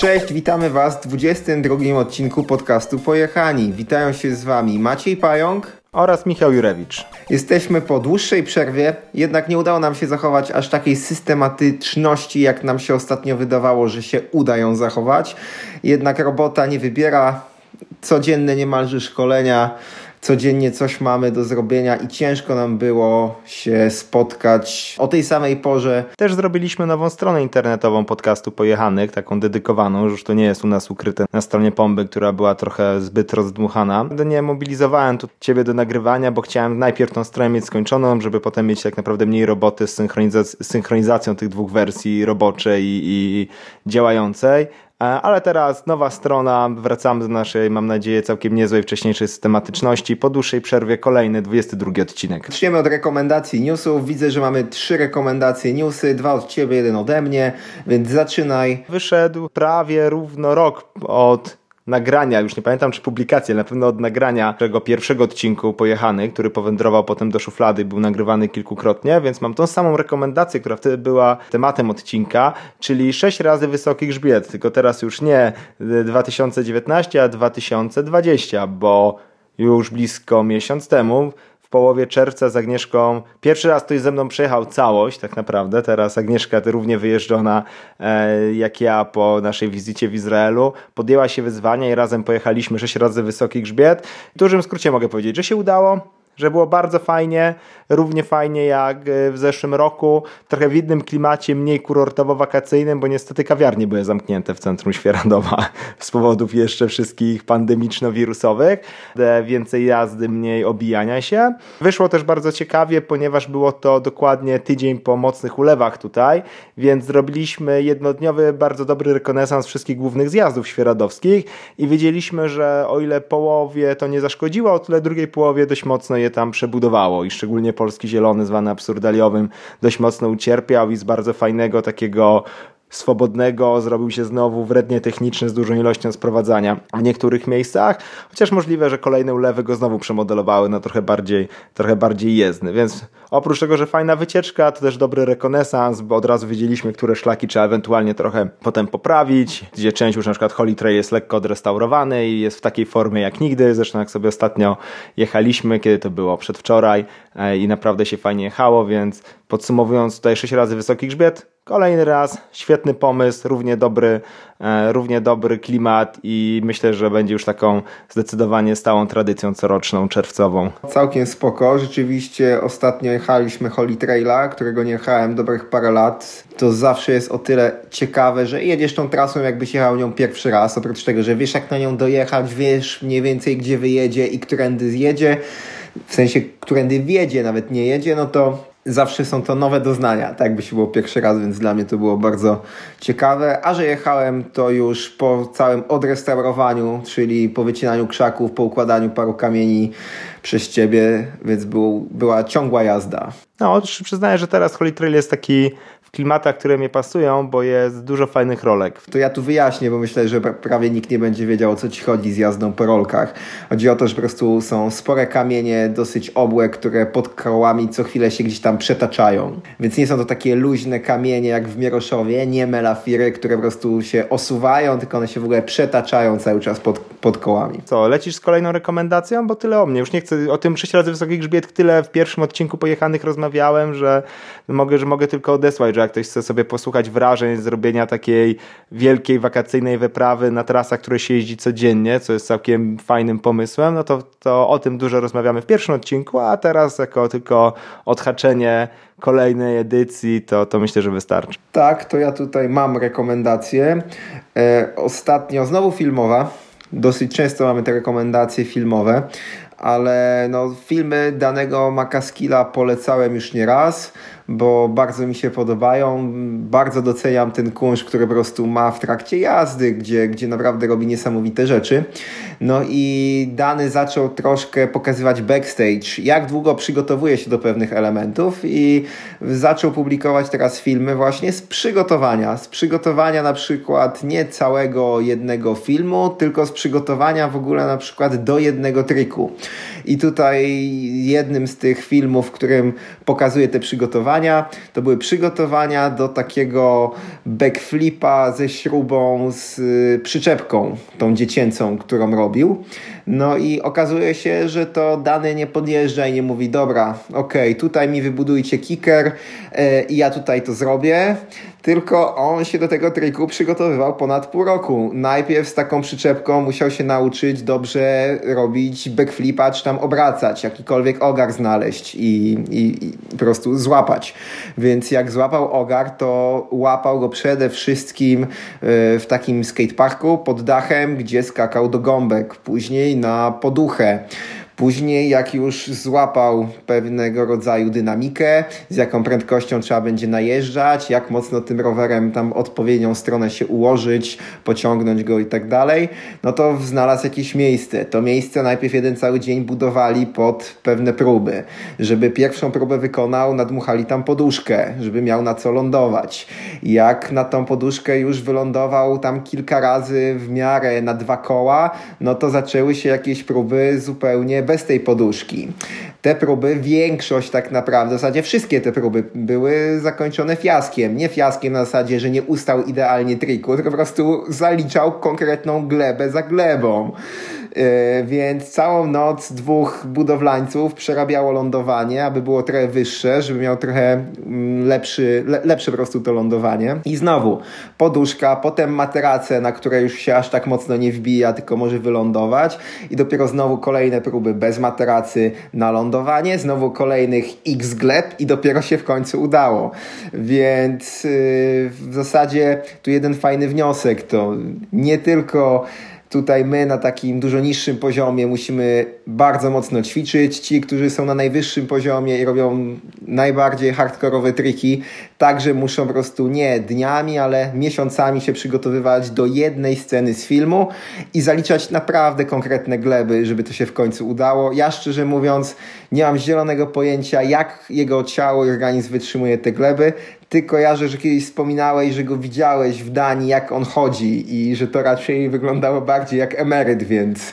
Cześć, witamy Was w 22 odcinku podcastu Pojechani. Witają się z Wami Maciej Pająk oraz Michał Jurewicz. Jesteśmy po dłuższej przerwie, jednak nie udało nam się zachować aż takiej systematyczności, jak nam się ostatnio wydawało, że się uda ją zachować. Jednak robota nie wybiera codzienne niemalże szkolenia codziennie coś mamy do zrobienia i ciężko nam było się spotkać o tej samej porze. Też zrobiliśmy nową stronę internetową podcastu Pojechanych, taką dedykowaną, już to nie jest u nas ukryte na stronie Pomby, która była trochę zbyt rozdmuchana. Nie mobilizowałem tu Ciebie do nagrywania, bo chciałem najpierw tą stronę mieć skończoną, żeby potem mieć tak naprawdę mniej roboty z synchronizac- synchronizacją tych dwóch wersji roboczej i, i działającej. E, ale teraz nowa strona, wracamy do naszej, mam nadzieję, całkiem niezłej wcześniejszej systematyczności. Po dłuższej przerwie kolejny, 22 odcinek. Zaczniemy od rekomendacji newsów. Widzę, że mamy trzy rekomendacje newsy, dwa od Ciebie, jeden ode mnie, więc zaczynaj. Wyszedł prawie równo rok od nagrania, już nie pamiętam czy publikacji, ale na pewno od nagrania tego pierwszego odcinku Pojechany, który powędrował potem do szuflady, był nagrywany kilkukrotnie, więc mam tą samą rekomendację, która wtedy była tematem odcinka, czyli 6 razy wysoki grzbiet, tylko teraz już nie 2019, a 2020, bo już blisko miesiąc temu w połowie czerwca z Agnieszką. Pierwszy raz ktoś ze mną przejechał całość, tak naprawdę. Teraz Agnieszka, równie wyjeżdżona e, jak ja po naszej wizycie w Izraelu, podjęła się wyzwania i razem pojechaliśmy sześć razy wysoki grzbiet. W dużym skrócie mogę powiedzieć, że się udało że było bardzo fajnie, równie fajnie jak e, w zeszłym roku, trochę w innym klimacie, mniej kurortowo-wakacyjnym, bo niestety kawiarnie były zamknięte w centrum Świeradowa z powodów jeszcze wszystkich pandemiczno-wirusowych, więcej jazdy, mniej obijania się. Wyszło też bardzo ciekawie, ponieważ było to dokładnie tydzień po mocnych ulewach tutaj, więc zrobiliśmy jednodniowy, bardzo dobry rekonesans wszystkich głównych zjazdów świeradowskich i wiedzieliśmy, że o ile połowie to nie zaszkodziło, o tyle drugiej połowie dość mocno je tam przebudowało i szczególnie polski zielony zwany absurdaliowym dość mocno ucierpiał i z bardzo fajnego takiego swobodnego zrobił się znowu wrednie techniczny z dużą ilością sprowadzania w niektórych miejscach, chociaż możliwe, że kolejne ulewy go znowu przemodelowały na trochę bardziej, trochę bardziej jezdny, więc oprócz tego, że fajna wycieczka, to też dobry rekonesans, bo od razu wiedzieliśmy, które szlaki trzeba ewentualnie trochę potem poprawić, gdzie część już na przykład Holy Trail jest lekko odrestaurowany i jest w takiej formie jak nigdy, zresztą jak sobie ostatnio jechaliśmy, kiedy to było przedwczoraj e, i naprawdę się fajnie jechało, więc podsumowując tutaj 6 razy wysoki grzbiet, Kolejny raz, świetny pomysł, równie dobry, e, równie dobry klimat i myślę, że będzie już taką zdecydowanie stałą tradycją coroczną, czerwcową. Całkiem spoko. Rzeczywiście ostatnio jechaliśmy Holy Traila, którego nie jechałem dobrych parę lat. To zawsze jest o tyle ciekawe, że jedziesz tą trasą jakbyś jechał nią pierwszy raz. Oprócz tego, że wiesz jak na nią dojechać, wiesz mniej więcej gdzie wyjedzie i którędy zjedzie. W sensie, którędy wjedzie, nawet nie jedzie, no to zawsze są to nowe doznania. Tak by się było pierwszy raz, więc dla mnie to było bardzo ciekawe. A że jechałem to już po całym odrestaurowaniu, czyli po wycinaniu krzaków, po układaniu paru kamieni przez ciebie, więc był, była ciągła jazda. No, przyznaję, że teraz Holy Trail jest taki w klimatach, które mi pasują, bo jest dużo fajnych rolek. To ja tu wyjaśnię, bo myślę, że prawie nikt nie będzie wiedział o co ci chodzi z jazdą po rolkach. Chodzi o to, że po prostu są spore kamienie, dosyć obłe, które pod kołami co chwilę się gdzieś tam przetaczają. Więc nie są to takie luźne kamienie jak w Mieroszowie, nie melafiry, które po prostu się osuwają, tylko one się w ogóle przetaczają cały czas pod, pod kołami. Co, lecisz z kolejną rekomendacją? Bo tyle o mnie. Już nie chcę o tym 6 razy wysoki grzbiet, tyle w pierwszym odcinku pojechanych rozmawiałem, że mogę, że mogę tylko odesłać, że jak ktoś chce sobie posłuchać wrażeń zrobienia takiej wielkiej wakacyjnej wyprawy na trasach, które się jeździ codziennie, co jest całkiem fajnym pomysłem, no to, to o tym dużo rozmawiamy w pierwszym odcinku, a teraz jako tylko odhaczenie kolejnej edycji, to, to myślę, że wystarczy. Tak, to ja tutaj mam rekomendację. E, ostatnio znowu filmowa. Dosyć często mamy te rekomendacje filmowe, ale no, filmy danego Makaskila polecałem już nie raz bo bardzo mi się podobają. Bardzo doceniam ten kunsz, który po prostu ma w trakcie jazdy, gdzie, gdzie naprawdę robi niesamowite rzeczy. No i Dany zaczął troszkę pokazywać backstage, jak długo przygotowuje się do pewnych elementów i zaczął publikować teraz filmy właśnie z przygotowania. Z przygotowania na przykład nie całego jednego filmu, tylko z przygotowania w ogóle na przykład do jednego triku. I tutaj jednym z tych filmów, w którym pokazuje te przygotowania. To były przygotowania do takiego backflipa ze śrubą z y, przyczepką, tą dziecięcą, którą robił. No i okazuje się, że to dany nie podjeżdża i nie mówi, dobra, okej, okay, tutaj mi wybudujcie kicker yy, i ja tutaj to zrobię. Tylko on się do tego triku przygotowywał ponad pół roku. Najpierw z taką przyczepką musiał się nauczyć dobrze robić backflipa, czy tam obracać, jakikolwiek ogar znaleźć i, i, i po prostu złapać. Więc jak złapał ogar, to łapał go przede wszystkim e, w takim skateparku pod dachem, gdzie skakał do gąbek. Później na poduchę. Później, jak już złapał pewnego rodzaju dynamikę, z jaką prędkością trzeba będzie najeżdżać, jak mocno tym rowerem tam odpowiednią stronę się ułożyć, pociągnąć go i tak dalej, no to znalazł jakieś miejsce. To miejsce najpierw jeden cały dzień budowali pod pewne próby. Żeby pierwszą próbę wykonał, nadmuchali tam poduszkę, żeby miał na co lądować. Jak na tą poduszkę już wylądował tam kilka razy w miarę na dwa koła, no to zaczęły się jakieś próby zupełnie bez tej poduszki. Te próby, większość tak naprawdę, w zasadzie wszystkie te próby były zakończone fiaskiem. Nie fiaskiem na zasadzie, że nie ustał idealnie triku, tylko po prostu zaliczał konkretną glebę za glebą. E, więc całą noc dwóch budowlańców przerabiało lądowanie, aby było trochę wyższe, żeby miał trochę mm, lepszy, le, lepsze po prostu to lądowanie. I znowu poduszka, potem materace, na które już się aż tak mocno nie wbija, tylko może wylądować. I dopiero znowu kolejne próby bez materacy na lądowanie, znowu kolejnych x gleb i dopiero się w końcu udało. Więc yy, w zasadzie tu jeden fajny wniosek to nie tylko Tutaj my na takim dużo niższym poziomie musimy bardzo mocno ćwiczyć. Ci, którzy są na najwyższym poziomie i robią najbardziej hardkorowe triki, także muszą po prostu nie dniami, ale miesiącami się przygotowywać do jednej sceny z filmu i zaliczać naprawdę konkretne gleby, żeby to się w końcu udało. Ja szczerze mówiąc, nie mam zielonego pojęcia, jak jego ciało i organizm wytrzymuje te gleby. Ty kojarzę, że kiedyś wspominałeś, że go widziałeś w Danii, jak on chodzi i że to raczej wyglądało bardziej jak emeryt, więc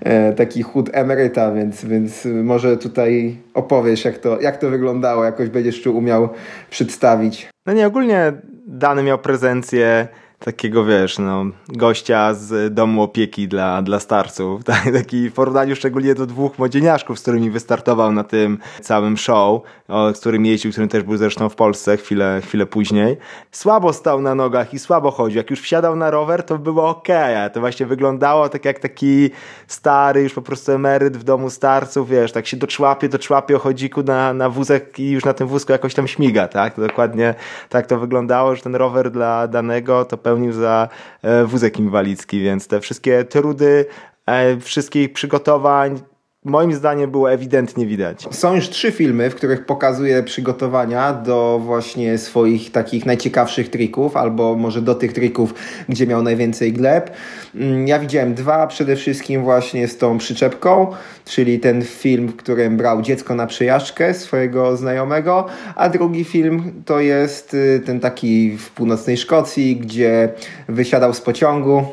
e, taki chód emeryta, więc, więc może tutaj opowiesz, jak to, jak to wyglądało, jakoś będziesz tu umiał przedstawić. No nie, ogólnie Dany miał prezencję takiego, wiesz, no, gościa z domu opieki dla, dla starców. Tak, taki w porównaniu szczególnie do dwóch młodzieniaszków, z którymi wystartował na tym całym show, o, z którym jeździł, który też był zresztą w Polsce chwilę, chwilę później. Słabo stał na nogach i słabo chodził. Jak już wsiadał na rower, to było ok, to właśnie wyglądało tak jak taki stary, już po prostu emeryt w domu starców, wiesz, tak się doczłapie, doczłapie o chodziku na, na wózek i już na tym wózku jakoś tam śmiga, tak? To dokładnie tak to wyglądało, że ten rower dla danego to pełnił za e, wózek inwalidzki, więc te wszystkie trudy, e, wszystkich przygotowań, moim zdaniem było ewidentnie widać. Są już trzy filmy, w których pokazuje przygotowania do właśnie swoich takich najciekawszych trików, albo może do tych trików, gdzie miał najwięcej gleb. Mm, ja widziałem dwa, przede wszystkim właśnie z tą przyczepką, czyli ten film, w którym brał dziecko na przejażdżkę swojego znajomego, a drugi film to jest y, ten taki w północnej Szkocji, gdzie wysiadał z pociągu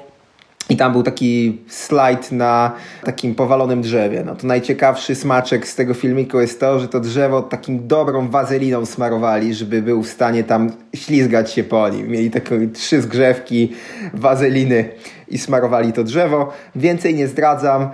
i tam był taki slajd na takim powalonym drzewie. No to najciekawszy smaczek z tego filmiku jest to, że to drzewo takim dobrą wazeliną smarowali, żeby był w stanie tam ślizgać się po nim. Mieli takie trzy zgrzewki wazeliny i smarowali to drzewo. Więcej nie zdradzam,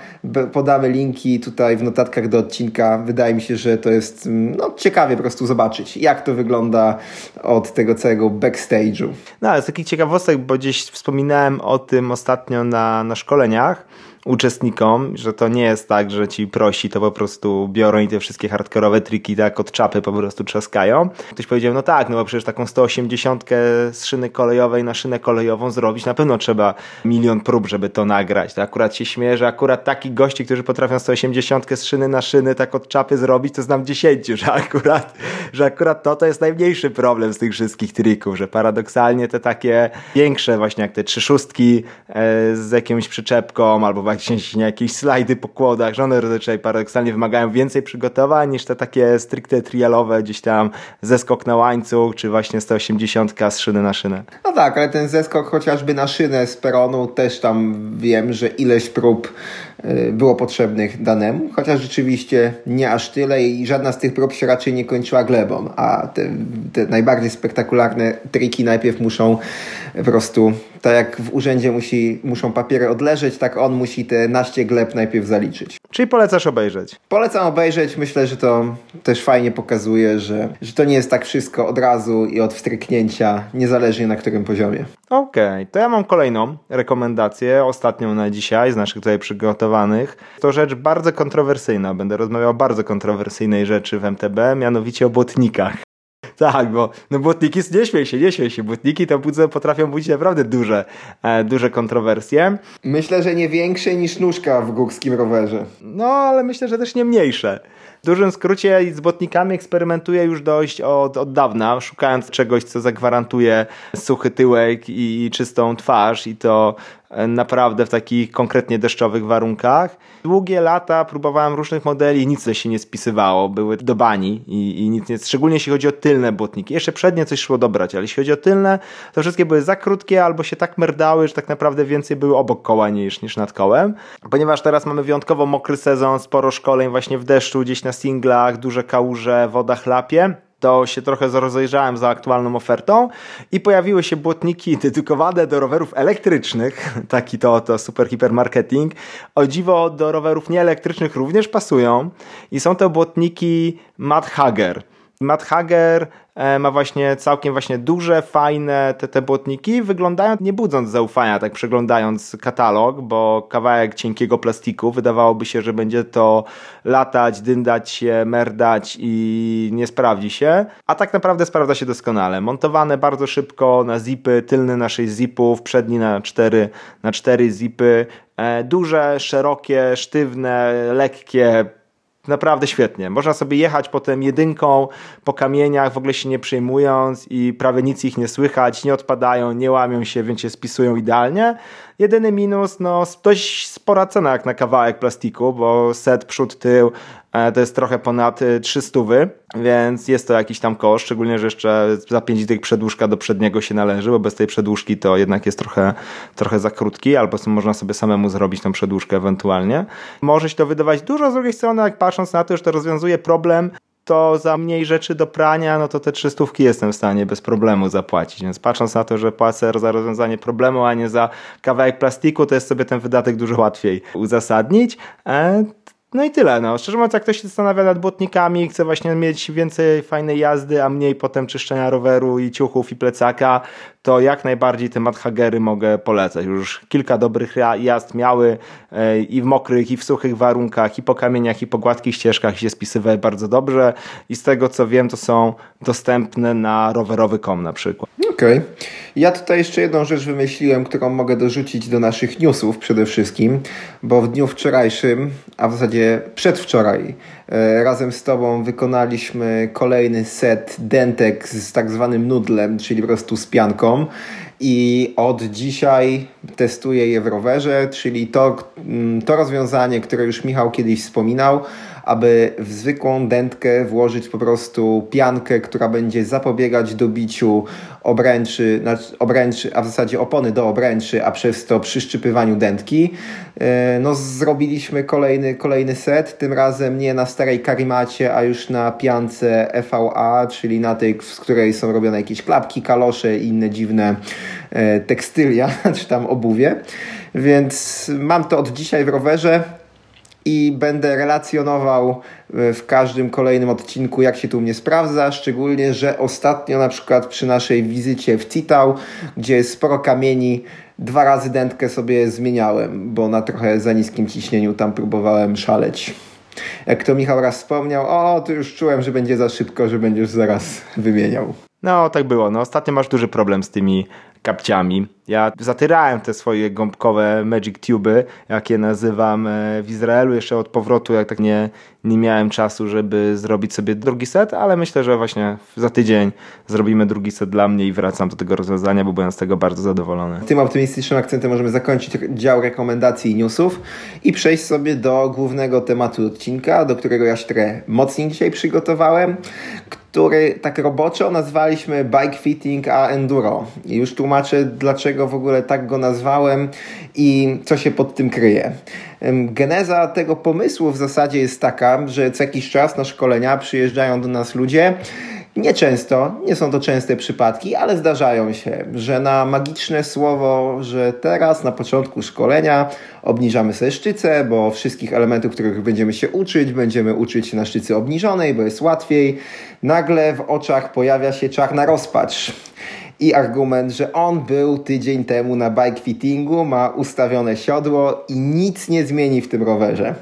podamy linki tutaj w notatkach do odcinka. Wydaje mi się, że to jest mm, no, ciekawie po prostu zobaczyć, jak to wygląda od tego całego backstage'u. No ale z takich ciekawostek, bo gdzieś wspominałem o tym ostatnio na, na szkoleniach, uczestnikom, że to nie jest tak, że ci prosi to po prostu biorą i te wszystkie hardkorowe triki tak od czapy po prostu trzaskają. Ktoś powiedział, no tak, no bo przecież taką 180 z szyny kolejowej na szynę kolejową zrobić, na pewno trzeba milion prób, żeby to nagrać. To akurat się śmieję, że akurat takich gości, którzy potrafią 180 z szyny na szyny tak od czapy zrobić, to znam 10, że akurat, że akurat to to jest najmniejszy problem z tych wszystkich trików, że paradoksalnie te takie większe właśnie jak te trzy szóstki e, z jakąś przyczepką albo testować jakieś slajdy po kłodach, że one zazwyczaj paradoksalnie wymagają więcej przygotowań niż te takie stricte trialowe, gdzieś tam zeskok na łańcuch, czy właśnie 180 z szyny na szynę. No tak, ale ten zeskok chociażby na szynę z peronu też tam wiem, że ileś prób było potrzebnych danemu, chociaż rzeczywiście nie aż tyle i żadna z tych prób się raczej nie kończyła glebą, a te, te najbardziej spektakularne triki najpierw muszą po prostu, tak jak w urzędzie musi, muszą papiery odleżeć, tak on musi te naście gleb najpierw zaliczyć. Czyli polecasz obejrzeć? Polecam obejrzeć. Myślę, że to też fajnie pokazuje, że, że to nie jest tak wszystko od razu i od wstryknięcia, niezależnie na którym poziomie. Okej, okay, to ja mam kolejną rekomendację, ostatnią na dzisiaj z naszych tutaj przygotowanych. To rzecz bardzo kontrowersyjna. Będę rozmawiał o bardzo kontrowersyjnej rzeczy w MTB, mianowicie o błotnikach. Tak, bo no błotniki, nie śmiej się, nie śmiej się, błotniki to potrafią budzić naprawdę duże, e, duże kontrowersje. Myślę, że nie większe niż nóżka w górskim rowerze. No, ale myślę, że też nie mniejsze. W dużym skrócie z botnikami eksperymentuję już dość od, od dawna, szukając czegoś, co zagwarantuje suchy tyłek i, i czystą twarz i to naprawdę w takich konkretnie deszczowych warunkach. Długie lata próbowałem różnych modeli nic się nie spisywało, były do bani i, i nic nie, szczególnie jeśli chodzi o tylne błotniki. Jeszcze przednie coś szło dobrać, ale jeśli chodzi o tylne, to wszystkie były za krótkie albo się tak merdały, że tak naprawdę więcej były obok koła niż, niż nad kołem. Ponieważ teraz mamy wyjątkowo mokry sezon, sporo szkoleń właśnie w deszczu, gdzieś na singlach, duże kałuże, woda chlapie to się trochę rozejrzałem za aktualną ofertą i pojawiły się błotniki dedykowane do rowerów elektrycznych, taki to, to super hipermarketing. O dziwo do rowerów nieelektrycznych również pasują i są to błotniki Mad Hager. Matt Hager e, ma właśnie całkiem właśnie duże, fajne te, te błotniki, wyglądają nie budząc zaufania, tak przeglądając katalog, bo kawałek cienkiego plastiku, wydawałoby się, że będzie to latać, dyndać się, merdać i nie sprawdzi się, a tak naprawdę sprawdza się doskonale. Montowane bardzo szybko na zipy, tylny na 6 zipów, przedni na 4, na 4 zipy, e, duże, szerokie, sztywne, lekkie, naprawdę świetnie. Można sobie jechać potem jedynką po kamieniach, w ogóle się nie przejmując i prawie nic ich nie słychać, nie odpadają, nie łamią się, więc się spisują idealnie. Jedyny minus, no dość spora cena jak na kawałek plastiku, bo set przód, tył e, to jest trochę ponad 300, e, więc jest to jakiś tam koszt, szczególnie, że jeszcze za 5 tych przedłużka do przedniego się należy, bo bez tej przedłużki to jednak jest trochę, trochę za krótki, albo można sobie samemu zrobić tą przedłużkę ewentualnie. Może się to wydawać dużo, z drugiej strony, jak patrząc na to, że to rozwiązuje problem to za mniej rzeczy do prania, no to te trzystówki jestem w stanie bez problemu zapłacić. Więc patrząc na to, że płacę za rozwiązanie problemu, a nie za kawałek plastiku, to jest sobie ten wydatek dużo łatwiej uzasadnić. E, no i tyle. No. Szczerze mówiąc, jak ktoś się zastanawia nad błotnikami, chce właśnie mieć więcej fajnej jazdy, a mniej potem czyszczenia roweru i ciuchów i plecaka, to jak najbardziej te madhagery mogę polecać. Już kilka dobrych jazd miały e, i w mokrych, i w suchych warunkach, i po kamieniach, i po gładkich ścieżkach się spisywały bardzo dobrze i z tego co wiem, to są dostępne na rowerowy.com na przykład. Okej. Okay. Ja tutaj jeszcze jedną rzecz wymyśliłem, którą mogę dorzucić do naszych newsów przede wszystkim, bo w dniu wczorajszym, a w zasadzie przedwczoraj, razem z Tobą wykonaliśmy kolejny set dentek z tak zwanym nudlem, czyli po prostu z pianką. I od dzisiaj testuję je w rowerze, czyli to, mm, to rozwiązanie, które już Michał kiedyś wspominał, aby w zwykłą dętkę włożyć po prostu piankę, która będzie zapobiegać dobiciu obręczy, znaczy obręczy, a w zasadzie opony do obręczy, a przez to przyszczypywaniu dętki. E, no, zrobiliśmy kolejny, kolejny set, tym razem nie na starej karimacie, a już na piance EVA, czyli na tej, z której są robione jakieś klapki, kalosze i inne dziwne e, tekstylia, czy tam obuwie. Więc mam to od dzisiaj w rowerze i będę relacjonował e, w każdym kolejnym odcinku, jak się tu mnie sprawdza. Szczególnie, że ostatnio, na przykład przy naszej wizycie w Citał, gdzie jest sporo kamieni, dwa razy dętkę sobie zmieniałem, bo na trochę za niskim ciśnieniu tam próbowałem szaleć. Jak to Michał raz wspomniał, o, to już czułem, że będzie za szybko, że będziesz zaraz wymieniał. No, tak było. No, ostatnio masz duży problem z tymi kapciami. Ja zatyrałem te swoje gąbkowe Magic Tube, jak je nazywam e, w Izraelu, jeszcze od powrotu, jak tak nie, nie miałem czasu, żeby zrobić sobie drugi set, ale myślę, że właśnie za tydzień zrobimy drugi set dla mnie i wracam do tego rozwiązania, bo byłem z tego bardzo zadowolony. Tym optymistycznym akcentem możemy zakończyć dział rekomendacji i newsów i przejść sobie do głównego tematu odcinka, do którego ja się trochę mocniej dzisiaj przygotowałem, który tak roboczo nazwaliśmy bike fitting a enduro. I już tłumaczę, dlaczego w ogóle tak go nazwałem i co się pod tym kryje. Geneza tego pomysłu w zasadzie jest taka, że co jakiś czas na szkolenia przyjeżdżają do nas ludzie, Nieczęsto, nie są to częste przypadki, ale zdarzają się, że na magiczne słowo, że teraz na początku szkolenia obniżamy sobie szczycę, bo wszystkich elementów, których będziemy się uczyć, będziemy uczyć na szczycy obniżonej, bo jest łatwiej. Nagle w oczach pojawia się czarna rozpacz i argument, że on był tydzień temu na bike fittingu, ma ustawione siodło i nic nie zmieni w tym rowerze.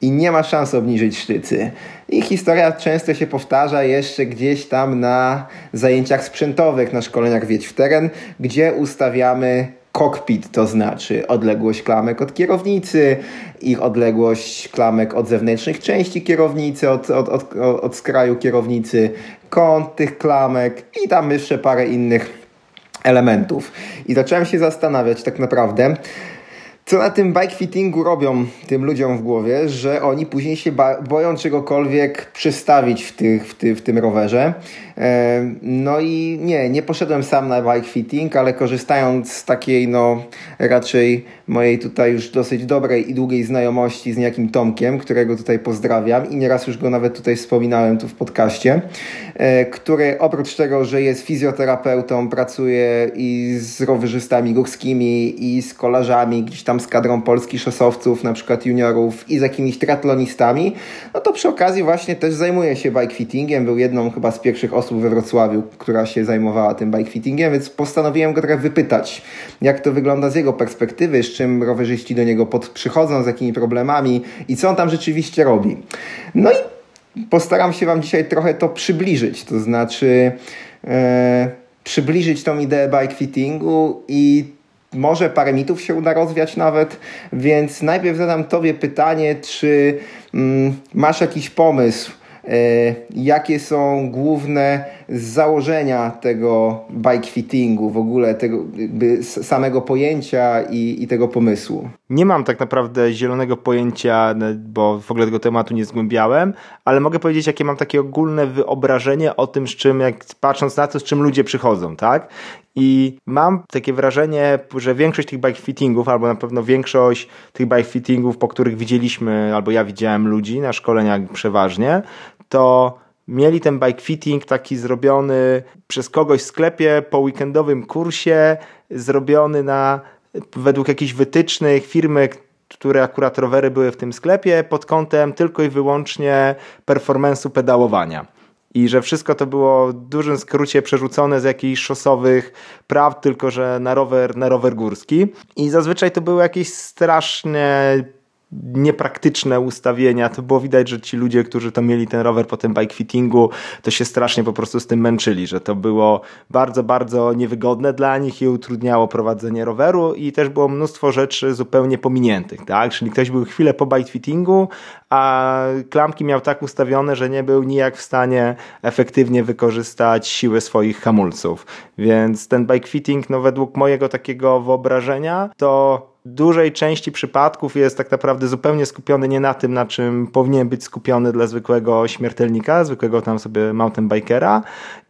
I nie ma szans obniżyć sztycy. I historia często się powtarza jeszcze gdzieś tam na zajęciach sprzętowych, na szkoleniach Wiedź w teren, gdzie ustawiamy kokpit, to znaczy odległość klamek od kierownicy, ich odległość klamek od zewnętrznych części kierownicy, od, od, od, od skraju kierownicy, kąt tych klamek i tam jeszcze parę innych elementów. I zacząłem się zastanawiać tak naprawdę, co na tym bike fittingu robią tym ludziom w głowie, że oni później się boją czegokolwiek przestawić w, tych, w, ty, w tym rowerze. No i nie, nie poszedłem sam na bike fitting, ale korzystając z takiej no raczej mojej tutaj już dosyć dobrej i długiej znajomości z niejakim Tomkiem, którego tutaj pozdrawiam i nieraz już go nawet tutaj wspominałem tu w podcaście, e, który oprócz tego, że jest fizjoterapeutą, pracuje i z rowerzystami górskimi i z kolarzami, gdzieś tam z kadrą polskich szosowców, na przykład juniorów i z jakimiś triatlonistami, no to przy okazji właśnie też zajmuje się bike fittingiem, był jedną chyba z pierwszych osób we Wrocławiu, która się zajmowała tym bike fittingiem, więc postanowiłem go trochę wypytać, jak to wygląda z jego perspektywy, czym rowerzyści do niego pod, przychodzą, z jakimi problemami i co on tam rzeczywiście robi. No i postaram się Wam dzisiaj trochę to przybliżyć, to znaczy e, przybliżyć tą ideę bike fittingu i może parę mitów się uda rozwiać nawet, więc najpierw zadam Tobie pytanie, czy mm, masz jakiś pomysł, jakie są główne założenia tego bike fittingu, w ogóle tego samego pojęcia i, i tego pomysłu? Nie mam tak naprawdę zielonego pojęcia, bo w ogóle tego tematu nie zgłębiałem, ale mogę powiedzieć, jakie mam takie ogólne wyobrażenie o tym, z czym, jak patrząc na to, z czym ludzie przychodzą, tak? I mam takie wrażenie, że większość tych bike fittingów, albo na pewno większość tych bike fittingów, po których widzieliśmy, albo ja widziałem ludzi na szkoleniach przeważnie, to mieli ten bike fitting taki zrobiony przez kogoś w sklepie po weekendowym kursie, zrobiony na według jakichś wytycznych firmy, które akurat rowery były w tym sklepie, pod kątem tylko i wyłącznie performance'u pedałowania. I że wszystko to było w dużym skrócie przerzucone z jakichś szosowych praw, tylko że na rower, na rower górski. I zazwyczaj to były jakieś strasznie niepraktyczne ustawienia. To było widać, że ci ludzie, którzy to mieli ten rower po tym bike fittingu, to się strasznie po prostu z tym męczyli, że to było bardzo, bardzo niewygodne dla nich i utrudniało prowadzenie roweru i też było mnóstwo rzeczy zupełnie pominiętych, tak? Czyli ktoś był chwilę po bike fittingu, a klamki miał tak ustawione, że nie był nijak w stanie efektywnie wykorzystać siły swoich hamulców. Więc ten bike fitting, no według mojego takiego wyobrażenia, to dużej części przypadków jest tak naprawdę zupełnie skupiony nie na tym, na czym powinien być skupiony dla zwykłego śmiertelnika, zwykłego tam sobie mountain bikera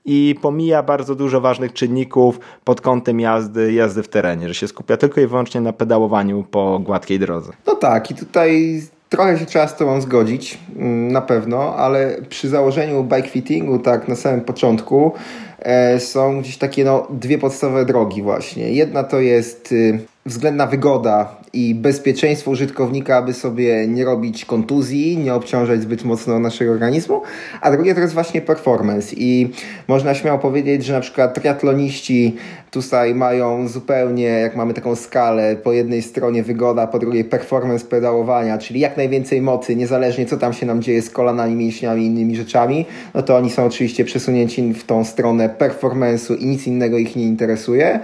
i pomija bardzo dużo ważnych czynników pod kątem jazdy, jazdy w terenie, że się skupia tylko i wyłącznie na pedałowaniu po gładkiej drodze. No tak i tutaj Trochę się trzeba z Tobą zgodzić, mm, na pewno, ale przy założeniu bike fittingu, tak na samym początku, e, są gdzieś takie no, dwie podstawowe drogi właśnie. Jedna to jest y, względna wygoda i bezpieczeństwo użytkownika, aby sobie nie robić kontuzji, nie obciążać zbyt mocno naszego organizmu, a drugie to jest właśnie performance. I można śmiało powiedzieć, że na przykład triatloniści tutaj mają zupełnie, jak mamy taką skalę, po jednej stronie wygoda, po drugiej performance pedałowania, czyli jak najwięcej mocy, niezależnie co tam się nam dzieje z kolanami, mięśniami i innymi rzeczami, no to oni są oczywiście przesunięci w tą stronę performance'u i nic innego ich nie interesuje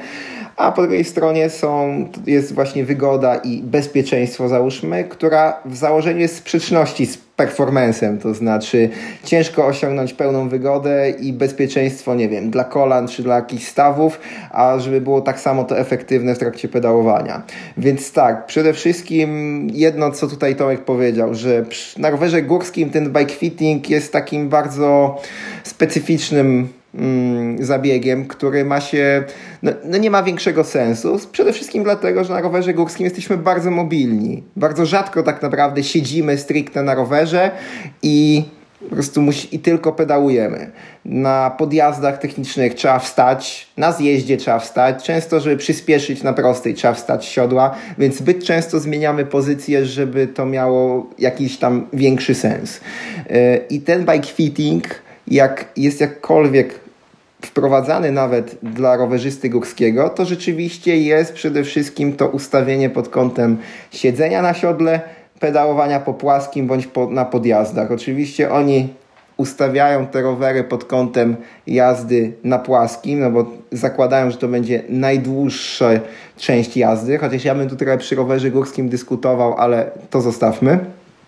a po drugiej stronie są, jest właśnie wygoda i bezpieczeństwo, załóżmy, która w założeniu jest sprzeczności z performancem, to znaczy ciężko osiągnąć pełną wygodę i bezpieczeństwo, nie wiem, dla kolan czy dla jakichś stawów, a żeby było tak samo to efektywne w trakcie pedałowania. Więc tak, przede wszystkim jedno, co tutaj Tomek powiedział, że na rowerze górskim ten bike fitting jest takim bardzo specyficznym mm, zabiegiem, który ma się, no, no, nie ma większego sensu. Przede wszystkim dlatego, że na rowerze górskim jesteśmy bardzo mobilni. Bardzo rzadko tak naprawdę siedzimy stricte na rowerze i po prostu musi, i tylko pedałujemy. Na podjazdach technicznych trzeba wstać, na zjeździe trzeba wstać. Często, żeby przyspieszyć na prostej, trzeba wstać siodła, więc zbyt często zmieniamy pozycję, żeby to miało jakiś tam większy sens. Yy, I ten bike fitting, jak jest jakkolwiek wprowadzany nawet dla rowerzysty górskiego, to rzeczywiście jest przede wszystkim to ustawienie pod kątem siedzenia na siodle, pedałowania po płaskim bądź po, na podjazdach. Oczywiście oni ustawiają te rowery pod kątem jazdy na płaskim, no bo zakładają, że to będzie najdłuższa część jazdy, chociaż ja bym tu przy rowerze górskim dyskutował, ale to zostawmy.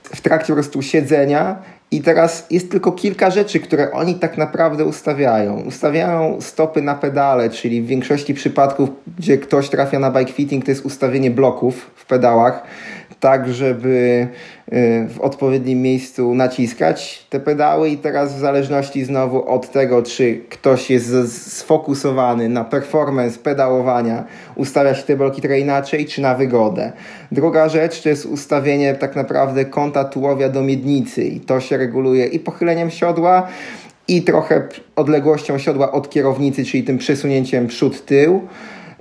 W trakcie po prostu siedzenia i teraz jest tylko kilka rzeczy, które oni tak naprawdę ustawiają. Ustawiają stopy na pedale, czyli w większości przypadków, gdzie ktoś trafia na bike fitting, to jest ustawienie bloków w pedałach tak, żeby y, w odpowiednim miejscu naciskać te pedały i teraz w zależności znowu od tego, czy ktoś jest sfokusowany na performance pedałowania, ustawia się te bloki trochę inaczej, czy na wygodę. Druga rzecz to jest ustawienie tak naprawdę kąta tułowia do miednicy i to się reguluje i pochyleniem siodła, i trochę odległością siodła od kierownicy, czyli tym przesunięciem przód-tył.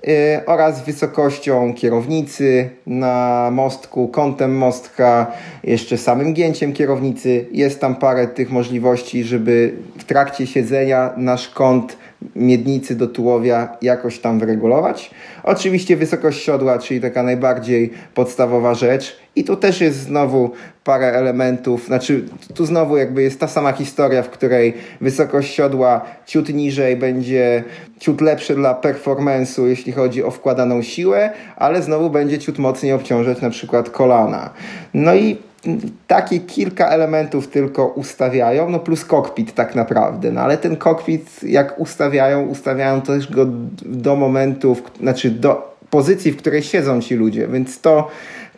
Y, oraz wysokością kierownicy na mostku, kątem mostka, jeszcze samym gięciem kierownicy. Jest tam parę tych możliwości, żeby w trakcie siedzenia nasz kąt miednicy do tułowia jakoś tam wyregulować. Oczywiście wysokość siodła, czyli taka najbardziej podstawowa rzecz. I tu też jest znowu parę elementów, znaczy tu znowu jakby jest ta sama historia, w której wysokość siodła ciut niżej będzie ciut lepsze dla performance'u, jeśli chodzi o wkładaną siłę, ale znowu będzie ciut mocniej obciążać na przykład kolana. No i takie kilka elementów tylko ustawiają, no plus kokpit tak naprawdę, no ale ten kokpit jak ustawiają, ustawiają też go do momentów, znaczy do pozycji, w której siedzą ci ludzie, więc to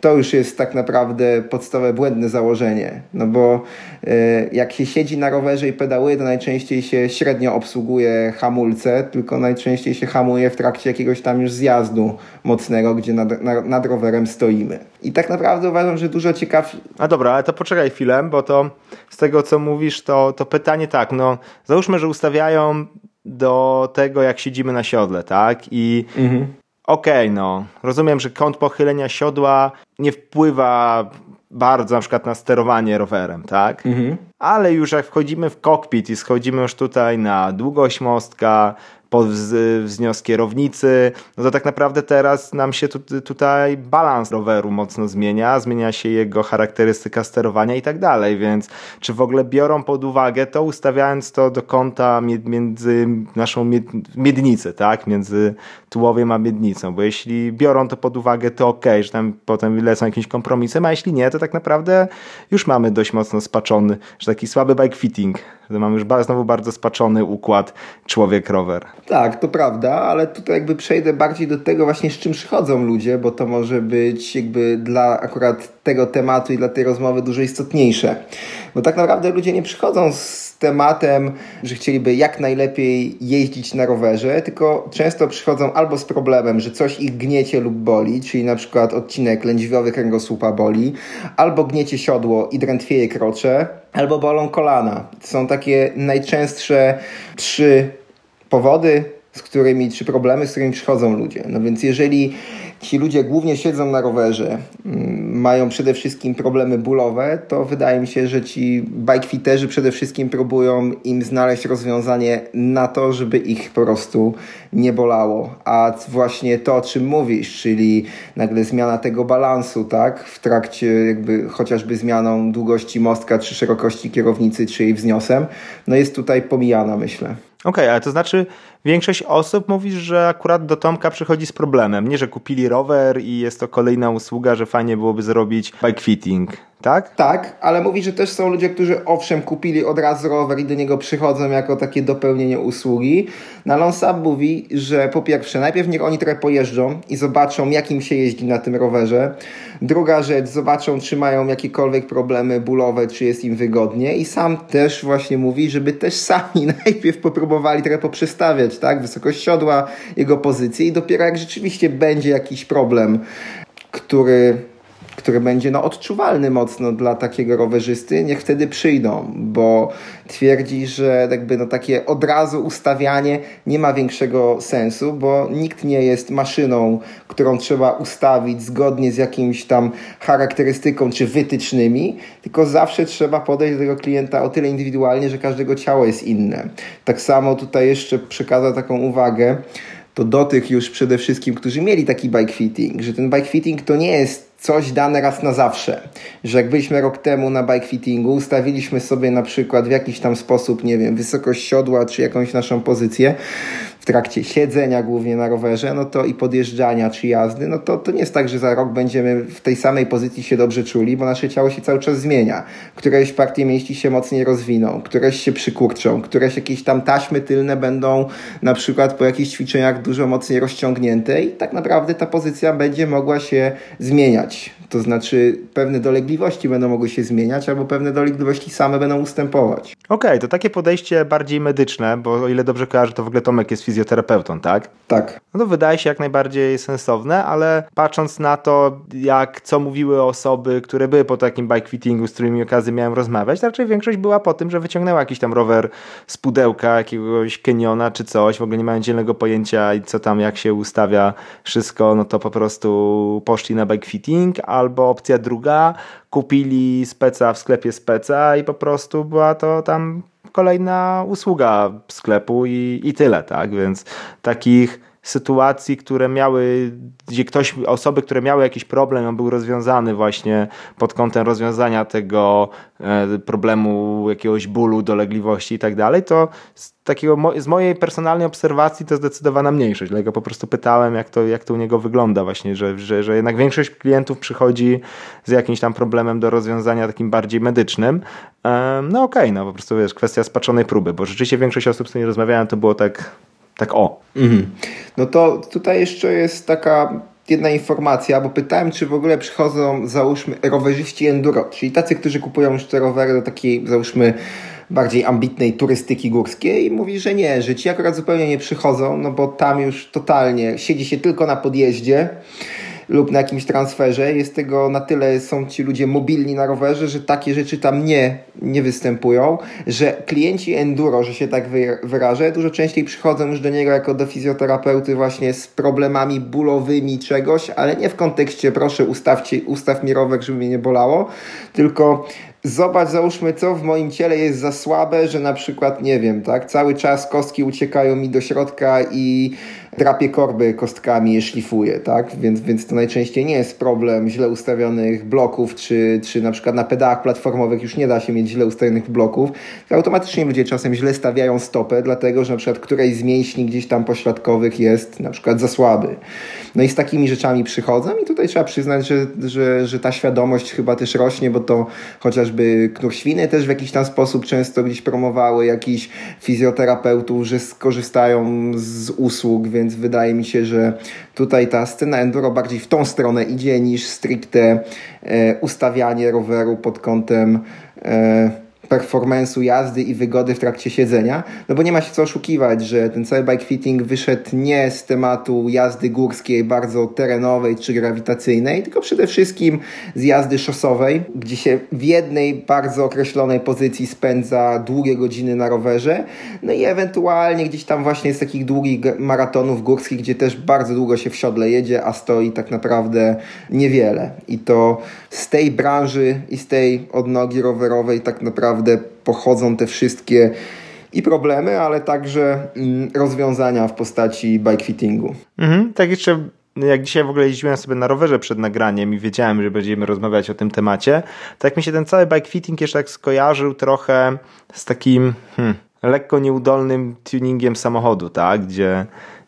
to już jest tak naprawdę podstawowe błędne założenie. No bo e, jak się siedzi na rowerze i pedałuje, to najczęściej się średnio obsługuje hamulce, tylko najczęściej się hamuje w trakcie jakiegoś tam już zjazdu mocnego, gdzie nad, nad rowerem stoimy. I tak naprawdę uważam, że dużo ciekawsze. A dobra, ale to poczekaj chwilę, bo to z tego co mówisz, to, to pytanie tak, no załóżmy, że ustawiają do tego, jak siedzimy na siodle, tak? I mhm okej, okay, no, rozumiem, że kąt pochylenia siodła nie wpływa bardzo na przykład na sterowanie rowerem, tak? Mhm. Ale już jak wchodzimy w kokpit i schodzimy już tutaj na długość mostka, pod kierownicy, no to tak naprawdę teraz nam się tu, tutaj balans roweru mocno zmienia, zmienia się jego charakterystyka sterowania i tak dalej, więc czy w ogóle biorą pod uwagę to, ustawiając to do kąta między naszą miednicę, tak, między tułowiem a miednicą, bo jeśli biorą to pod uwagę, to ok, że tam potem lecą jakimś kompromisem, a jeśli nie, to tak naprawdę już mamy dość mocno spaczony, że taki słaby bike fitting, mamy już znowu bardzo spaczony układ człowiek-rower. Tak, to prawda, ale tutaj jakby przejdę bardziej do tego właśnie, z czym przychodzą ludzie, bo to może być jakby dla akurat tego tematu i dla tej rozmowy dużo istotniejsze. Bo tak naprawdę ludzie nie przychodzą z tematem, że chcieliby jak najlepiej jeździć na rowerze, tylko często przychodzą albo z problemem, że coś ich gniecie lub boli, czyli na przykład odcinek lędźwiowy kręgosłupa boli, albo gniecie siodło i drętwieje krocze, albo bolą kolana. To są takie najczęstsze trzy powody, z którymi, czy problemy, z którymi przychodzą ludzie. No więc jeżeli ci ludzie głównie siedzą na rowerze, mm, mają przede wszystkim problemy bólowe, to wydaje mi się, że ci bikefiterzy przede wszystkim próbują im znaleźć rozwiązanie na to, żeby ich po prostu nie bolało. A właśnie to, o czym mówisz, czyli nagle zmiana tego balansu, tak, w trakcie jakby chociażby zmianą długości mostka, czy szerokości kierownicy, czy jej wzniosem, no jest tutaj pomijana, myślę. Okej, okay, ale to znaczy większość osób mówi, że akurat do Tomka przychodzi z problemem. Nie, że kupili rower i jest to kolejna usługa, że fajnie byłoby zrobić bike fitting, tak? Tak, ale mówi, że też są ludzie, którzy owszem kupili od razu rower i do niego przychodzą jako takie dopełnienie usługi. Na Lonsab mówi, że po pierwsze najpierw niech oni trochę pojeżdżą i zobaczą jak im się jeździ na tym rowerze. Druga rzecz, zobaczą czy mają jakiekolwiek problemy bólowe, czy jest im wygodnie i sam też właśnie mówi, żeby też sami najpierw popróbowali trochę poprzestawiać tak? Wysokość siodła, jego pozycję i dopiero jak rzeczywiście będzie jakiś problem, który który będzie no, odczuwalny mocno dla takiego rowerzysty, niech wtedy przyjdą, bo twierdzi, że jakby no, takie od razu ustawianie nie ma większego sensu, bo nikt nie jest maszyną, którą trzeba ustawić zgodnie z jakimś tam charakterystyką czy wytycznymi, tylko zawsze trzeba podejść do tego klienta o tyle indywidualnie, że każdego ciało jest inne. Tak samo tutaj jeszcze przekazał taką uwagę, to do tych już przede wszystkim, którzy mieli taki bike fitting, że ten bike fitting to nie jest coś dane raz na zawsze. Że jak byliśmy rok temu na bike fittingu, ustawiliśmy sobie na przykład w jakiś tam sposób, nie wiem, wysokość siodła czy jakąś naszą pozycję, trakcie siedzenia głównie na rowerze, no to i podjeżdżania czy jazdy, no to, to nie jest tak, że za rok będziemy w tej samej pozycji się dobrze czuli, bo nasze ciało się cały czas zmienia. Któreś partie mięśni się mocniej rozwiną, któreś się przykurczą, któreś jakieś tam taśmy tylne będą na przykład po jakichś ćwiczeniach dużo mocniej rozciągnięte i tak naprawdę ta pozycja będzie mogła się zmieniać. To znaczy pewne dolegliwości będą mogły się zmieniać, albo pewne dolegliwości same będą ustępować. Okej, okay, to takie podejście bardziej medyczne, bo o ile dobrze kojarzę, to w ogóle Tomek jest fizjoterapeutą, tak? Tak. No to wydaje się jak najbardziej sensowne, ale patrząc na to, jak co mówiły osoby, które były po takim bike fittingu, z którymi okazję miałem rozmawiać, raczej większość była po tym, że wyciągnęła jakiś tam rower z pudełka, jakiegoś Keniona czy coś, w ogóle nie mają dzielnego pojęcia i co tam, jak się ustawia wszystko, no to po prostu poszli na bike fitting, albo opcja druga, kupili speca w sklepie speca i po prostu była to tam kolejna usługa sklepu i, i tyle, tak? Więc takich sytuacji, które miały, gdzie ktoś, osoby, które miały jakiś problem, on był rozwiązany właśnie pod kątem rozwiązania tego e, problemu, jakiegoś bólu, dolegliwości i tak dalej, to z, takiego, z mojej personalnej obserwacji to zdecydowana mniejszość. Dlatego po prostu pytałem, jak to, jak to u niego wygląda właśnie, że, że, że jednak większość klientów przychodzi z jakimś tam problemem do rozwiązania takim bardziej medycznym. No okej, okay, no po prostu wiesz, kwestia spaczonej próby, bo rzeczywiście większość osób, z którymi rozmawiałem, to było tak tak o. Mhm. No to tutaj jeszcze jest taka jedna informacja, bo pytałem, czy w ogóle przychodzą, załóżmy, rowerzyści enduro, czyli tacy, którzy kupują już te rowery do takiej, załóżmy, bardziej ambitnej turystyki górskiej i mówi, że nie, że ci akurat zupełnie nie przychodzą, no bo tam już totalnie siedzi się tylko na podjeździe lub na jakimś transferze. Jest tego na tyle, są ci ludzie mobilni na rowerze, że takie rzeczy tam nie, nie występują, że klienci enduro, że się tak wyrażę, dużo częściej przychodzą już do niego jako do fizjoterapeuty właśnie z problemami bólowymi czegoś, ale nie w kontekście proszę ustawcie, ustaw mi rower, żeby mnie nie bolało, tylko zobacz, załóżmy, co w moim ciele jest za słabe, że na przykład, nie wiem, tak, cały czas kostki uciekają mi do środka i drapie korby kostkami, je szlifuje, tak? Więc, więc to najczęściej nie jest problem źle ustawionych bloków, czy, czy na przykład na pedałach platformowych już nie da się mieć źle ustawionych bloków. Automatycznie ludzie czasem źle stawiają stopę, dlatego że na przykład którejś z mięśni gdzieś tam pośladkowych jest na przykład za słaby. No i z takimi rzeczami przychodzą i tutaj trzeba przyznać, że, że, że ta świadomość chyba też rośnie, bo to chociażby Knurświny też w jakiś tam sposób często gdzieś promowały jakichś fizjoterapeutów, że skorzystają z usług, więc wydaje mi się, że tutaj ta scena enduro bardziej w tą stronę idzie niż stricte e, ustawianie roweru pod kątem e, performance'u jazdy i wygody w trakcie siedzenia, no bo nie ma się co oszukiwać, że ten cały bike fitting wyszedł nie z tematu jazdy górskiej, bardzo terenowej czy grawitacyjnej, tylko przede wszystkim z jazdy szosowej, gdzie się w jednej bardzo określonej pozycji spędza długie godziny na rowerze, no i ewentualnie gdzieś tam właśnie z takich długich maratonów górskich, gdzie też bardzo długo się w siodle jedzie, a stoi tak naprawdę niewiele. I to z tej branży i z tej odnogi rowerowej tak naprawdę pochodzą te wszystkie i problemy, ale także mm, rozwiązania w postaci bike fittingu. Mhm, tak jeszcze jak dzisiaj w ogóle jeździłem sobie na rowerze przed nagraniem i wiedziałem, że będziemy rozmawiać o tym temacie, tak mi się ten cały bike fitting jeszcze tak skojarzył trochę z takim hmm, lekko nieudolnym tuningiem samochodu, tak? Gdzie,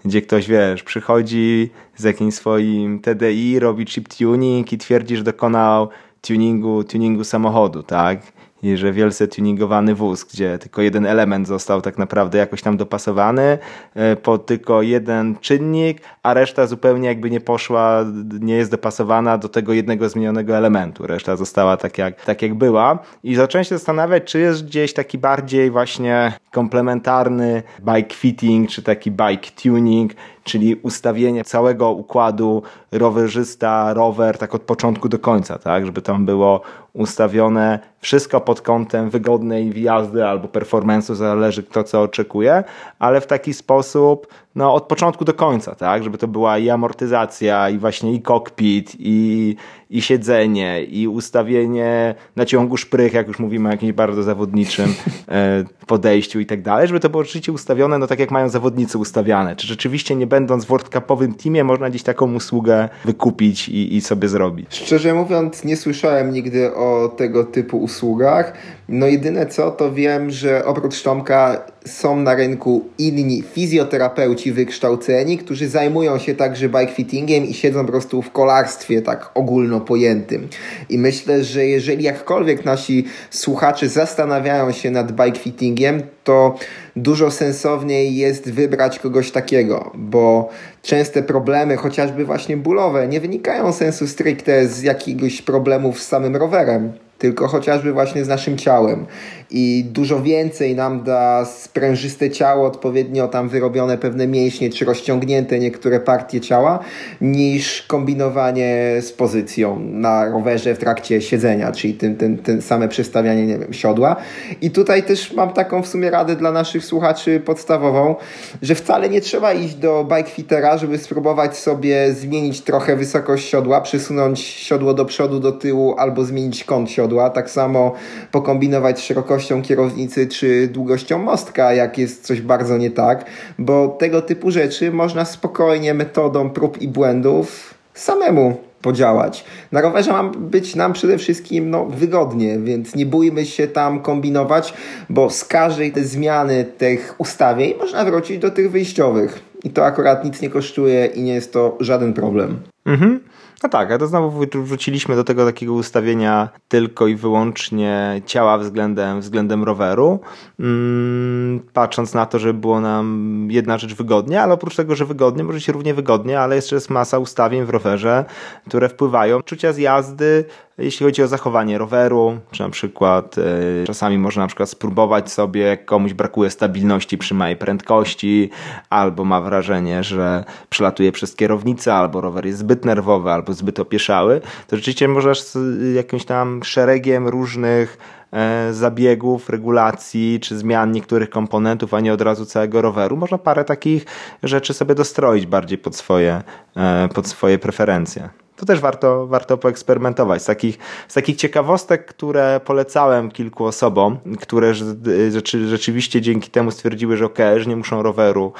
gdzie ktoś, wiesz, przychodzi z jakimś swoim TDI, robi chip tuning i twierdzi, że dokonał tuningu, tuningu samochodu, tak? I że wielce tuningowany wóz, gdzie tylko jeden element został tak naprawdę jakoś tam dopasowany e, po tylko jeden czynnik, a reszta zupełnie jakby nie poszła, nie jest dopasowana do tego jednego zmienionego elementu. Reszta została tak jak, tak jak była. I zacząłem się zastanawiać, czy jest gdzieś taki bardziej właśnie komplementarny bike fitting, czy taki bike tuning, czyli ustawienie całego układu rowerzysta, rower, tak od początku do końca, tak, żeby tam było ustawione wszystko pod kątem wygodnej jazdy albo performance'u, zależy kto co oczekuje, ale w taki sposób, no od początku do końca, tak, żeby to była i amortyzacja, i właśnie i cockpit, i, i siedzenie, i ustawienie na ciągu szprych, jak już mówimy o jakimś bardzo zawodniczym e, podejściu i tak dalej, żeby to było rzeczywiście ustawione, no tak jak mają zawodnicy ustawiane. Czy rzeczywiście nie będąc w World Cupowym teamie można gdzieś taką usługę wykupić i, i sobie zrobić? Szczerze mówiąc, nie słyszałem nigdy o tego typu usługach. No jedyne co, to wiem, że oprócz Tomka są na rynku inni fizjoterapeuci wykształceni, którzy zajmują się także bike fittingiem i siedzą po prostu w kolarstwie tak ogólno pojętym. I myślę, że jeżeli jakkolwiek nasi słuchacze zastanawiają się nad bike fittingiem, to dużo sensowniej jest wybrać kogoś takiego, bo częste problemy, chociażby właśnie bólowe, nie wynikają sensu stricte z jakiegoś problemów z samym rowerem tylko chociażby właśnie z naszym ciałem. I dużo więcej nam da sprężyste ciało, odpowiednio tam wyrobione pewne mięśnie, czy rozciągnięte niektóre partie ciała, niż kombinowanie z pozycją na rowerze w trakcie siedzenia, czyli tym, tym, tym same przestawianie, nie wiem, siodła. I tutaj też mam taką w sumie radę dla naszych słuchaczy podstawową, że wcale nie trzeba iść do bikefittera, żeby spróbować sobie zmienić trochę wysokość siodła, przesunąć siodło do przodu, do tyłu albo zmienić kąt siodła siodła, tak samo pokombinować z szerokością kierownicy czy długością mostka, jak jest coś bardzo nie tak, bo tego typu rzeczy można spokojnie metodą prób i błędów samemu podziałać. Na rowerze ma być nam przede wszystkim no, wygodnie, więc nie bójmy się tam kombinować, bo z każdej te zmiany tych ustawień można wrócić do tych wyjściowych. I to akurat nic nie kosztuje i nie jest to żaden problem. Mhm. No tak, a to znowu wróciliśmy do tego takiego ustawienia tylko i wyłącznie ciała względem, względem roweru, mm, patrząc na to, żeby było nam jedna rzecz wygodnie, ale oprócz tego, że wygodnie, może się równie wygodnie, ale jeszcze jest masa ustawień w rowerze, które wpływają. Czucia z jazdy jeśli chodzi o zachowanie roweru, czy na przykład y, czasami można na przykład spróbować sobie, jak komuś brakuje stabilności przy małej prędkości, albo ma wrażenie, że przelatuje przez kierownicę, albo rower jest zbyt nerwowy, albo zbyt opieszały, to rzeczywiście możesz z jakimś tam szeregiem różnych e, zabiegów, regulacji czy zmian niektórych komponentów, a nie od razu całego roweru. Można parę takich rzeczy sobie dostroić bardziej pod swoje, e, pod swoje preferencje to też warto, warto poeksperymentować. Z takich, z takich ciekawostek, które polecałem kilku osobom, które rzeczy, rzeczywiście dzięki temu stwierdziły, że ok, że nie muszą roweru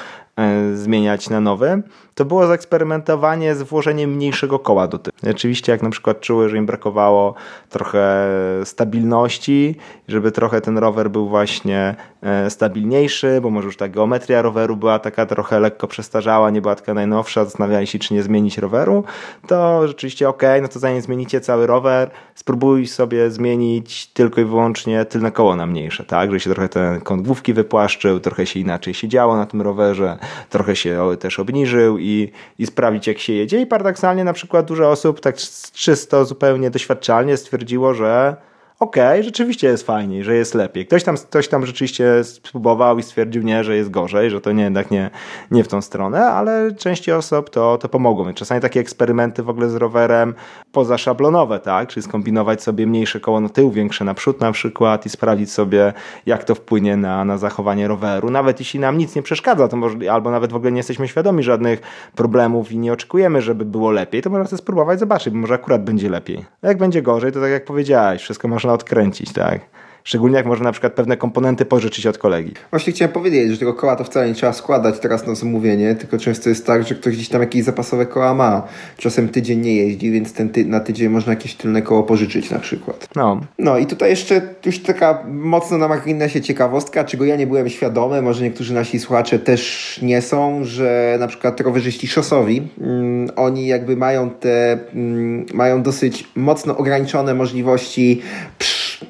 zmieniać na nowy, to było zaeksperymentowanie z włożeniem mniejszego koła do tyłu. Oczywiście jak na przykład czuły, że im brakowało trochę stabilności, żeby trochę ten rower był właśnie e, stabilniejszy, bo może już ta geometria roweru była taka trochę lekko przestarzała, nie była taka najnowsza, zastanawiali się, czy nie zmienić roweru, to rzeczywiście ok, no to zanim zmienicie cały rower, spróbuj sobie zmienić tylko i wyłącznie tylne koło na mniejsze, tak, że się trochę ten kąt główki wypłaszczył, trochę się inaczej siedziało na tym rowerze, trochę się też obniżył i, i sprawdzić jak się jedzie. I paradoksalnie na przykład dużo osób tak czysto zupełnie doświadczalnie stwierdziło, że okej, okay, rzeczywiście jest fajniej, że jest lepiej. Ktoś tam, ktoś tam rzeczywiście spróbował i stwierdził nie, że jest gorzej, że to nie, jednak nie, nie w tą stronę, ale części osób to, to pomogło. Więc czasami takie eksperymenty w ogóle z rowerem pozaszablonowe, tak? Czyli skombinować sobie mniejsze koło na tył, większe naprzód na przykład i sprawdzić sobie, jak to wpłynie na, na zachowanie roweru. Nawet jeśli nam nic nie przeszkadza, to może, albo nawet w ogóle nie jesteśmy świadomi żadnych problemów i nie oczekujemy, żeby było lepiej, to można sobie spróbować zobaczyć, bo może akurat będzie lepiej. Jak będzie gorzej, to tak jak powiedziałeś, wszystko można odkręcić, tak? Szczególnie jak można na przykład pewne komponenty pożyczyć od kolegi. Właśnie chciałem powiedzieć, że tego koła to wcale nie trzeba składać teraz na zamówienie, tylko często jest tak, że ktoś gdzieś tam jakieś zapasowe koła ma. Czasem tydzień nie jeździ, więc ten ty na tydzień można jakieś tylne koło pożyczyć na przykład. No. No i tutaj jeszcze już taka mocno na marginesie ciekawostka, czego ja nie byłem świadomy, może niektórzy nasi słuchacze też nie są, że na przykład rowerzyści szosowi, mm, oni jakby mają te, mm, mają dosyć mocno ograniczone możliwości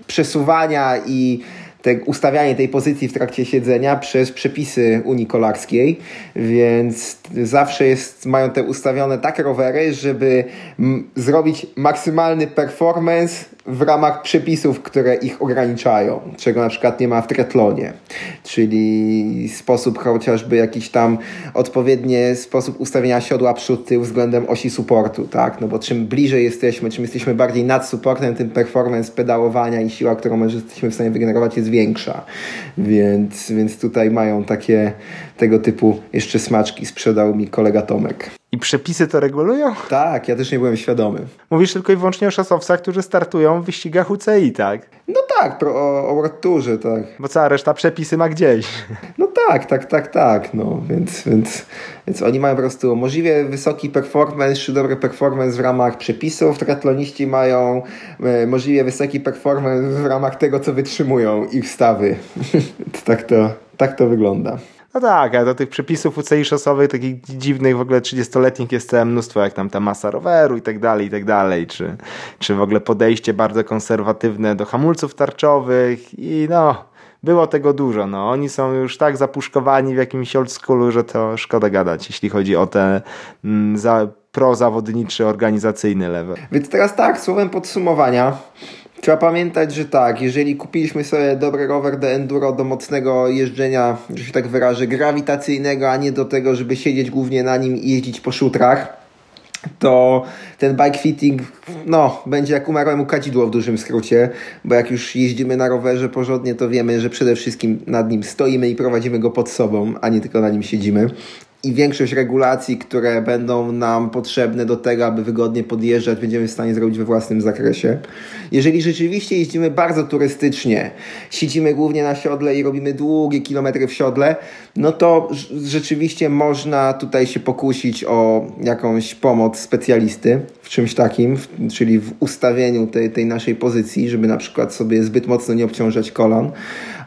przesuwania i te, ustawianie tej pozycji w trakcie siedzenia przez przepisy Unii Kolarskiej, więc zawsze jest, mają te ustawione tak rowery, żeby zrobić maksymalny performance w ramach przepisów, które ich ograniczają, czego na przykład nie ma w triatlonie, czyli sposób chociażby jakiś tam odpowiedni sposób ustawienia siodła przód tył względem osi supportu, tak? No bo czym bliżej jesteśmy, czym jesteśmy bardziej nad supportem, tym performance pedałowania i siła, którą my jesteśmy w stanie wygenerować jest większa. Więc, więc tutaj mają takie tego typu jeszcze smaczki sprzedał mi kolega Tomek. I przepisy to regulują? Tak, ja też nie byłem świadomy. Mówisz tylko i wyłącznie o szosowcach, którzy startują w wyścigach UCI, tak? No tak, pro, o, o World Tourze, tak. Bo cała reszta przepisy ma gdzieś. No tak, tak, tak, tak, no, więc, więc, więc oni mają po prostu możliwie wysoki performance, czy dobry performance w ramach przepisów, triatloniści mają e, możliwie wysoki performance w ramach tego, co wytrzymują ich stawy. tak, to, tak to wygląda. No tak, a do tych przepisów UCI szosowych, takich dziwnych w ogóle 30-letnich jest całe mnóstwo, jak tam ta masa roweru i tak dalej, i tak dalej, czy, czy w ogóle podejście bardzo konserwatywne do hamulców tarczowych i no, było tego dużo. No. Oni są już tak zapuszkowani w jakimś old schoolu, że to szkoda gadać, jeśli chodzi o te mm, za, prozawodniczy, organizacyjny level. Więc teraz tak, słowem podsumowania, Trzeba pamiętać, że tak, jeżeli kupiliśmy sobie dobry rower do enduro, do mocnego jeżdżenia, że się tak wyrażę, grawitacyjnego, a nie do tego, żeby siedzieć głównie na nim i jeździć po szutrach, to ten bike fitting no, będzie jak umarłemu kadzidło w dużym skrócie, bo jak już jeździmy na rowerze porządnie, to wiemy, że przede wszystkim nad nim stoimy i prowadzimy go pod sobą, a nie tylko na nim siedzimy i większość regulacji, które będą nam potrzebne do tego, aby wygodnie podjeżdżać, będziemy w stanie zrobić we własnym zakresie. Jeżeli rzeczywiście jeździmy bardzo turystycznie, siedzimy głównie na siodle i robimy długie kilometry w siodle, no to rzeczywiście można tutaj się pokusić o jakąś pomoc specjalisty w czymś takim, czyli w ustawieniu tej, tej naszej pozycji, żeby na przykład sobie zbyt mocno nie obciążać kolan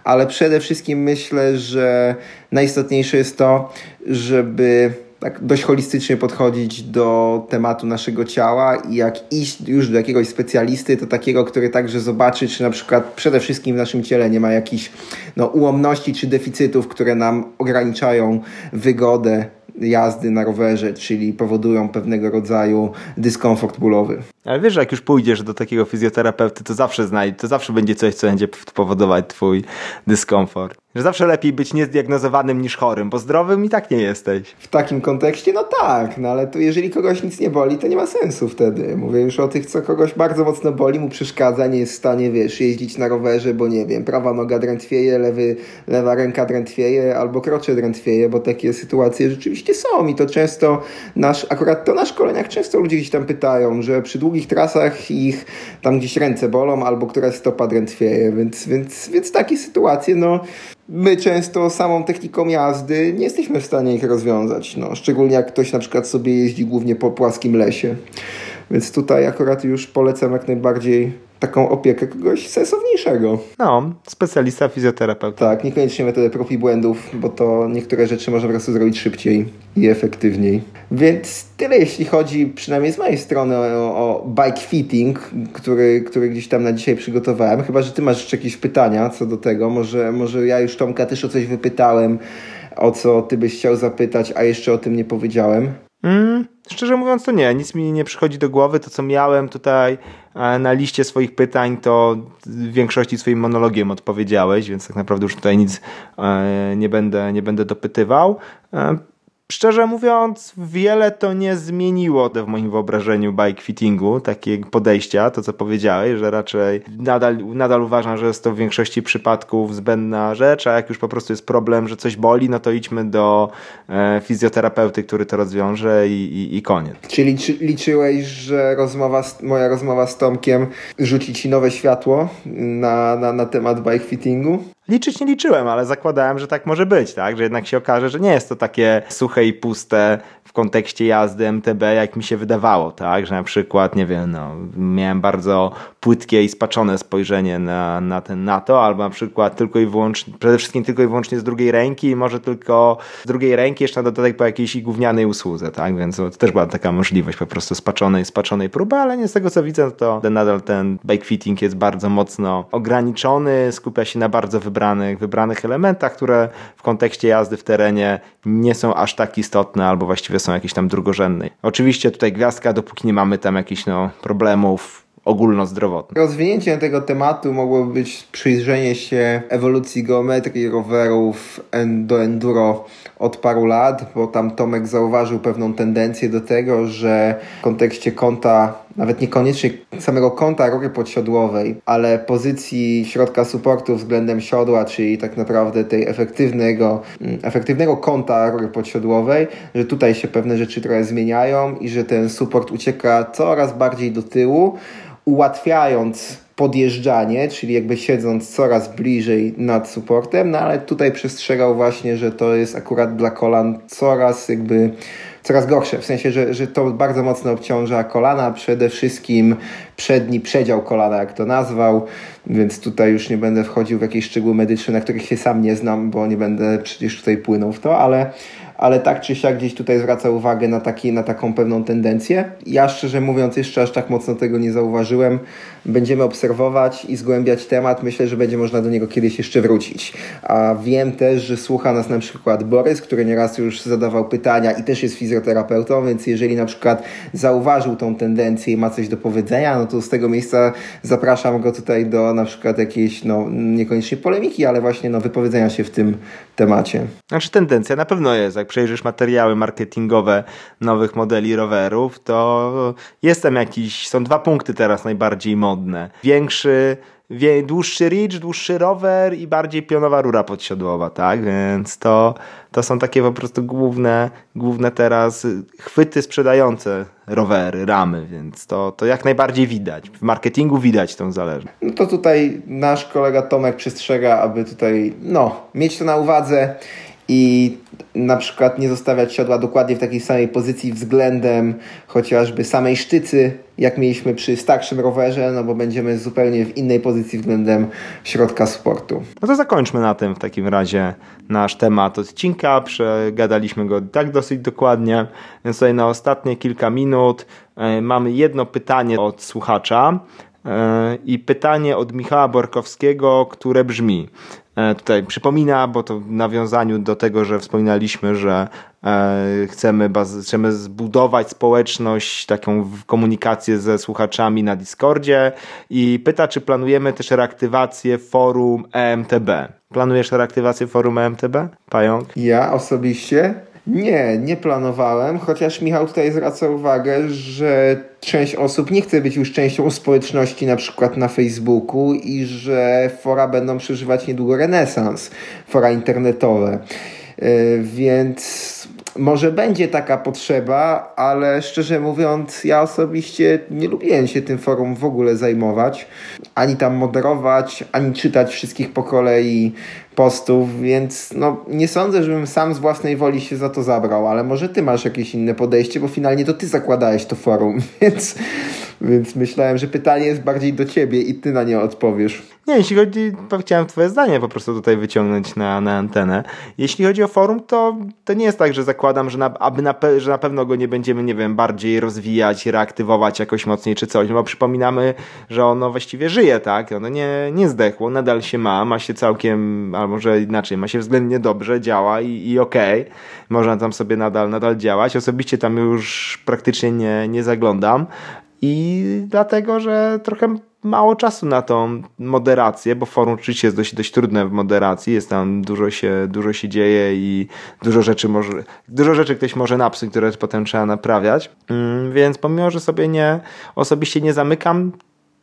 ale przede wszystkim myślę, że najistotniejsze jest to, żeby tak dość holistycznie podchodzić do tematu naszego ciała i jak iść już do jakiegoś specjalisty, to takiego, który także zobaczy, czy na przykład przede wszystkim w naszym ciele nie ma jakichś no, ułomności czy deficytów, które nam ograniczają wygodę jazdy na rowerze, czyli powodują pewnego rodzaju dyskomfort bólowy. Ale wiesz, jak już pójdziesz do takiego fizjoterapeuty, to zawsze znajdzie, to zawsze będzie coś, co będzie powodować twój dyskomfort. Że zawsze lepiej być niezdiagnozowanym niż chorym, bo zdrowym i tak nie jesteś. W takim kontekście, no tak, no ale tu jeżeli kogoś nic nie boli, to nie ma sensu wtedy. Mówię już o tych, co kogoś bardzo mocno boli, mu przeszkadza, nie jest w stanie, wiesz, jeździć na rowerze, bo nie wiem, prawa noga drętwieje, lewy, lewa ręka drętwieje, albo krocze drętwieje, bo takie sytuacje rzeczywiście są i to często nasz, akurat to na szkoleniach często ludzie gdzieś tam pytają, że przy długich trasach ich tam gdzieś ręce bolą, albo która stopa drętwieje, więc, więc, więc takie sytuacje, no my często samą techniką jazdy nie jesteśmy w stanie ich rozwiązać. No, szczególnie jak ktoś na przykład sobie jeździ głównie po płaskim lesie. Więc tutaj akurat już polecam jak najbardziej taką opiekę kogoś sensowniejszego. No, specjalista, fizjoterapeuta. Tak, niekoniecznie metodę prób i błędów, bo to niektóre rzeczy można po prostu zrobić szybciej i efektywniej. Więc tyle jeśli chodzi przynajmniej z mojej strony o, o bike fitting, który, który gdzieś tam na dzisiaj przygotowałem. Chyba, że ty masz jeszcze jakieś pytania co do tego. Może, może ja już Tomka też o coś wypytałem, o co ty byś chciał zapytać, a jeszcze o tym nie powiedziałem. Mm, Szczerze mówiąc, to nie, nic mi nie przychodzi do głowy. To, co miałem tutaj e, na liście swoich pytań, to w większości swoim monologiem odpowiedziałeś, więc tak naprawdę już tutaj nic e, nie będę, nie będę dopytywał. Szczerze mówiąc, wiele to nie zmieniło w moim wyobrażeniu bike fittingu, takiego podejścia, to co powiedziałeś, że raczej nadal, nadal uważam, że jest to w większości przypadków zbędna rzecz, a jak już po prostu jest problem, że coś boli, no to idźmy do e, fizjoterapeuty, który to rozwiąże i, i, i koniec. Czyli liczyłeś, że rozmowa z, moja rozmowa z Tomkiem rzuci ci nowe światło na, na, na temat bike fittingu? Liczyć nie liczyłem, ale zakładałem, że tak może być, tak? Że jednak się okaże, że nie jest to takie suche i puste w kontekście jazdy MTB, jak mi się wydawało, tak? Że na przykład, nie wiem, no, miałem bardzo płytkie i spaczone spojrzenie na, na ten NATO, albo na przykład tylko i wyłącznie, przede wszystkim tylko i wyłącznie z drugiej ręki i może tylko z drugiej ręki jeszcze na dodatek po jakiejś gównianej usłudze, tak? Więc to też była taka możliwość po prostu spaczonej, spaczonej próby, ale nie z tego co widzę, to nadal ten bike fitting jest bardzo mocno ograniczony, skupia się na bardzo wybranych, wybranych elementach, które w kontekście jazdy w terenie nie są aż tak istotne, albo właściwie są jakieś tam drugorzędne. Oczywiście tutaj gwiazdka, dopóki nie mamy tam jakichś no, problemów ogólnozdrowotnych. Rozwinięciem tego tematu mogłoby być przyjrzenie się ewolucji geometrii rowerów do enduro od paru lat, bo tam Tomek zauważył pewną tendencję do tego, że w kontekście kąta, nawet niekoniecznie samego kąta rury podsiodłowej, ale pozycji środka supportu względem siodła, czyli tak naprawdę tej efektywnego, mm, efektywnego kąta rury podsiodłowej, że tutaj się pewne rzeczy trochę zmieniają i że ten support ucieka coraz bardziej do tyłu, ułatwiając podjeżdżanie, czyli jakby siedząc coraz bliżej nad supportem, no ale tutaj przestrzegał właśnie, że to jest akurat dla kolan coraz jakby coraz gorsze, w sensie, że, że to bardzo mocno obciąża kolana, przede wszystkim przedni przedział kolana, jak to nazwał, więc tutaj już nie będę wchodził w jakieś szczegóły medyczne, na których się sam nie znam, bo nie będę przecież tutaj płynął w to, ale ale tak czy siak gdzieś tutaj zwraca uwagę na, taki, na taką pewną tendencję. Ja szczerze mówiąc jeszcze aż tak mocno tego nie zauważyłem. Będziemy obserwować i zgłębiać temat. Myślę, że będzie można do niego kiedyś jeszcze wrócić. A wiem też, że słucha nas na przykład Borys, który nieraz już zadawał pytania i też jest fizjoterapeutą, więc jeżeli na przykład zauważył tą tendencję i ma coś do powiedzenia, no to z tego miejsca zapraszam go tutaj do na przykład jakiejś, no niekoniecznie polemiki, ale właśnie no, wypowiedzenia się w tym temacie. Znaczy tendencja na pewno jest, jak przejrzysz materiały marketingowe nowych modeli rowerów, to jest tam jakiś, są dwa punkty teraz najbardziej modne. Większy dłuższy ridge, dłuższy rower i bardziej pionowa rura podsiodłowa, tak? Więc to, to są takie po prostu główne, główne teraz chwyty sprzedające rowery, ramy, więc to, to jak najbardziej widać. W marketingu widać tą zależność. No to tutaj nasz kolega Tomek przestrzega, aby tutaj no, mieć to na uwadze i na przykład nie zostawiać siodła dokładnie w takiej samej pozycji względem chociażby samej sztycy, jak mieliśmy przy starszym rowerze, no bo będziemy zupełnie w innej pozycji względem środka sportu. No to zakończmy na tym w takim razie nasz temat odcinka. Przegadaliśmy go tak dosyć dokładnie, więc tutaj na ostatnie kilka minut e, mamy jedno pytanie od słuchacza. E, I pytanie od Michała Borkowskiego, które brzmi: E, tutaj przypomina, bo to w nawiązaniu do tego, że wspominaliśmy, że e, chcemy, chcemy zbudować społeczność, taką komunikację ze słuchaczami na Discordzie i pyta, czy planujemy też reaktywację forum EMTB. Planujesz reaktywację forum EMTB, Pająk? Ja osobiście nie, nie planowałem, chociaż Michał tutaj zwraca uwagę, że część osób nie chce być już częścią społeczności na przykład na Facebooku i że fora będą przeżywać niedługo renesans, fora internetowe. E, więc może będzie taka potrzeba, ale szczerze mówiąc, ja osobiście nie lubiłem się tym forum w ogóle zajmować, ani tam moderować, ani czytać wszystkich po kolei postów, więc no, nie sądzę, żebym sam z własnej woli się za to zabrał, ale może ty masz jakieś inne podejście, bo finalnie to ty zakładałeś to forum, więc Więc myślałem, że pytanie jest bardziej do ciebie i ty na nie odpowiesz. Nie, jeśli chodzi, chciałem twoje zdanie po prostu tutaj wyciągnąć na, na antenę. Jeśli chodzi o forum, to, to nie jest tak, że zakładam, że na, aby na, że na pewno go nie będziemy, nie wiem, bardziej rozwijać, reaktywować jakoś mocniej czy coś, no bo przypominamy, że ono właściwie żyje, tak? Ono nie, nie zdechło, nadal się ma, ma się całkiem, albo może inaczej, ma się względnie dobrze, działa i, i okej. Okay. Można tam sobie nadal, nadal działać. Osobiście tam już praktycznie nie, nie zaglądam. I dlatego, że trochę mało czasu na tą moderację, bo forum oczywiście jest dość, dość trudne w moderacji, jest tam dużo się, dużo się dzieje i dużo rzeczy może, dużo rzeczy ktoś może napsuć, które potem trzeba naprawiać, mm, więc pomimo, że sobie nie, osobiście nie zamykam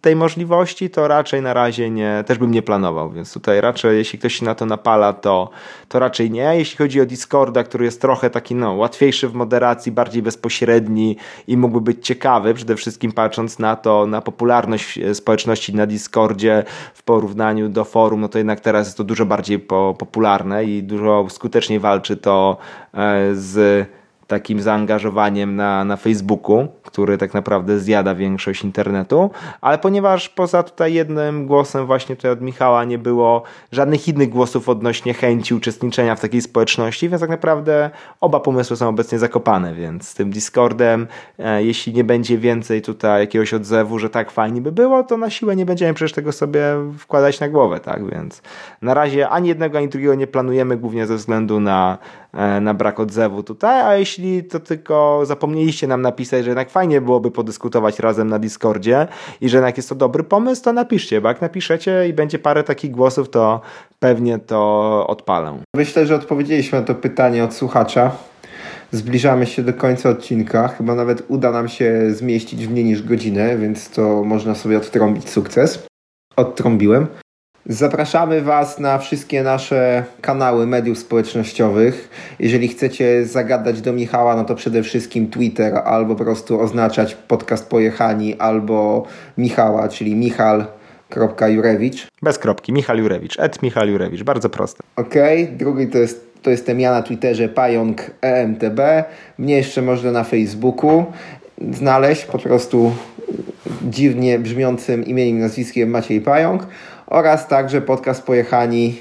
tej możliwości, to raczej na razie nie, też bym nie planował, więc tutaj raczej, jeśli ktoś się na to napala, to, to raczej nie. Jeśli chodzi o Discorda, który jest trochę taki, no, łatwiejszy w moderacji, bardziej bezpośredni i mógłby być ciekawy, przede wszystkim patrząc na to, na popularność e, społeczności na Discordzie w porównaniu do forum, no to jednak teraz jest to dużo bardziej po, popularne i dużo skuteczniej walczy to e, z takim zaangażowaniem na, na Facebooku, który tak naprawdę zjada większość internetu, ale ponieważ poza tutaj jednym głosem właśnie tutaj od Michała nie było żadnych innych głosów odnośnie chęci uczestniczenia w takiej społeczności, więc tak naprawdę oba pomysły są obecnie zakopane, więc z tym Discordem, e, jeśli nie będzie więcej tutaj jakiegoś odzewu, że tak fajnie by było, to na siłę nie będziemy przecież tego sobie wkładać na głowę, tak, więc na razie ani jednego, ani drugiego nie planujemy, głównie ze względu na, na brak odzewu tutaj, a jeśli to tylko zapomnieliście nam napisać, że jednak fajnie byłoby podyskutować razem na Discordzie i że jednak jest to dobry pomysł, to napiszcie, bo jak napiszecie i będzie parę takich głosów, to pewnie to odpalę. Myślę, że odpowiedzieliśmy na to pytanie od słuchacza. Zbliżamy się do końca odcinka. Chyba nawet uda nam się zmieścić w mniej niż godzinę, więc to można sobie odtrąbić sukces. Odtrąbiłem. Zapraszamy Was na wszystkie nasze kanały mediów społecznościowych. Jeżeli chcecie zagadać do Michała, no to przede wszystkim Twitter albo po prostu oznaczać podcast Pojechani albo Michała, czyli Michal.jurewicz. Bez kropki, Michal Jurewicz, et Michal Jurewicz, bardzo proste. Okej, okay. drugi to jest to jestem ja na Twitterze pająk EMTB. Mnie jeszcze można na Facebooku znaleźć po prostu dziwnie brzmiącym imieniem nazwiskiem Maciej Pająk oraz także podcast Pojechani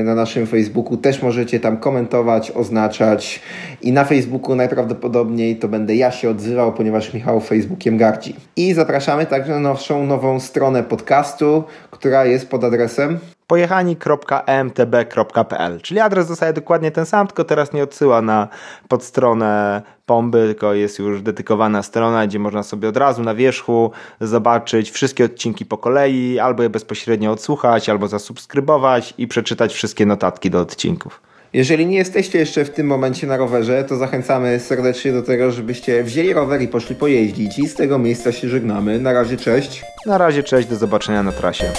y, na naszym Facebooku. Też możecie tam komentować, oznaczać i na Facebooku najprawdopodobniej to będę ja się odzywał, ponieważ Michał Facebookiem gardzi. I zapraszamy także na naszą nową stronę podcastu, która jest pod adresem pojechani.emtb.pl Czyli adres zostaje dokładnie ten sam, tylko teraz nie odsyła na podstronę Pomby, tylko jest już dedykowana strona, gdzie można sobie od razu na wierzchu zobaczyć wszystkie odcinki po kolei, albo je bezpośrednio odsłuchać, albo zasubskrybować i przeczytać wszystkie notatki do odcinków. Jeżeli nie jesteście jeszcze w tym momencie na rowerze, to zachęcamy serdecznie do tego, żebyście wzięli rower i poszli pojeździć. I z tego miejsca się żegnamy. Na razie cześć. Na razie cześć, do zobaczenia na trasie.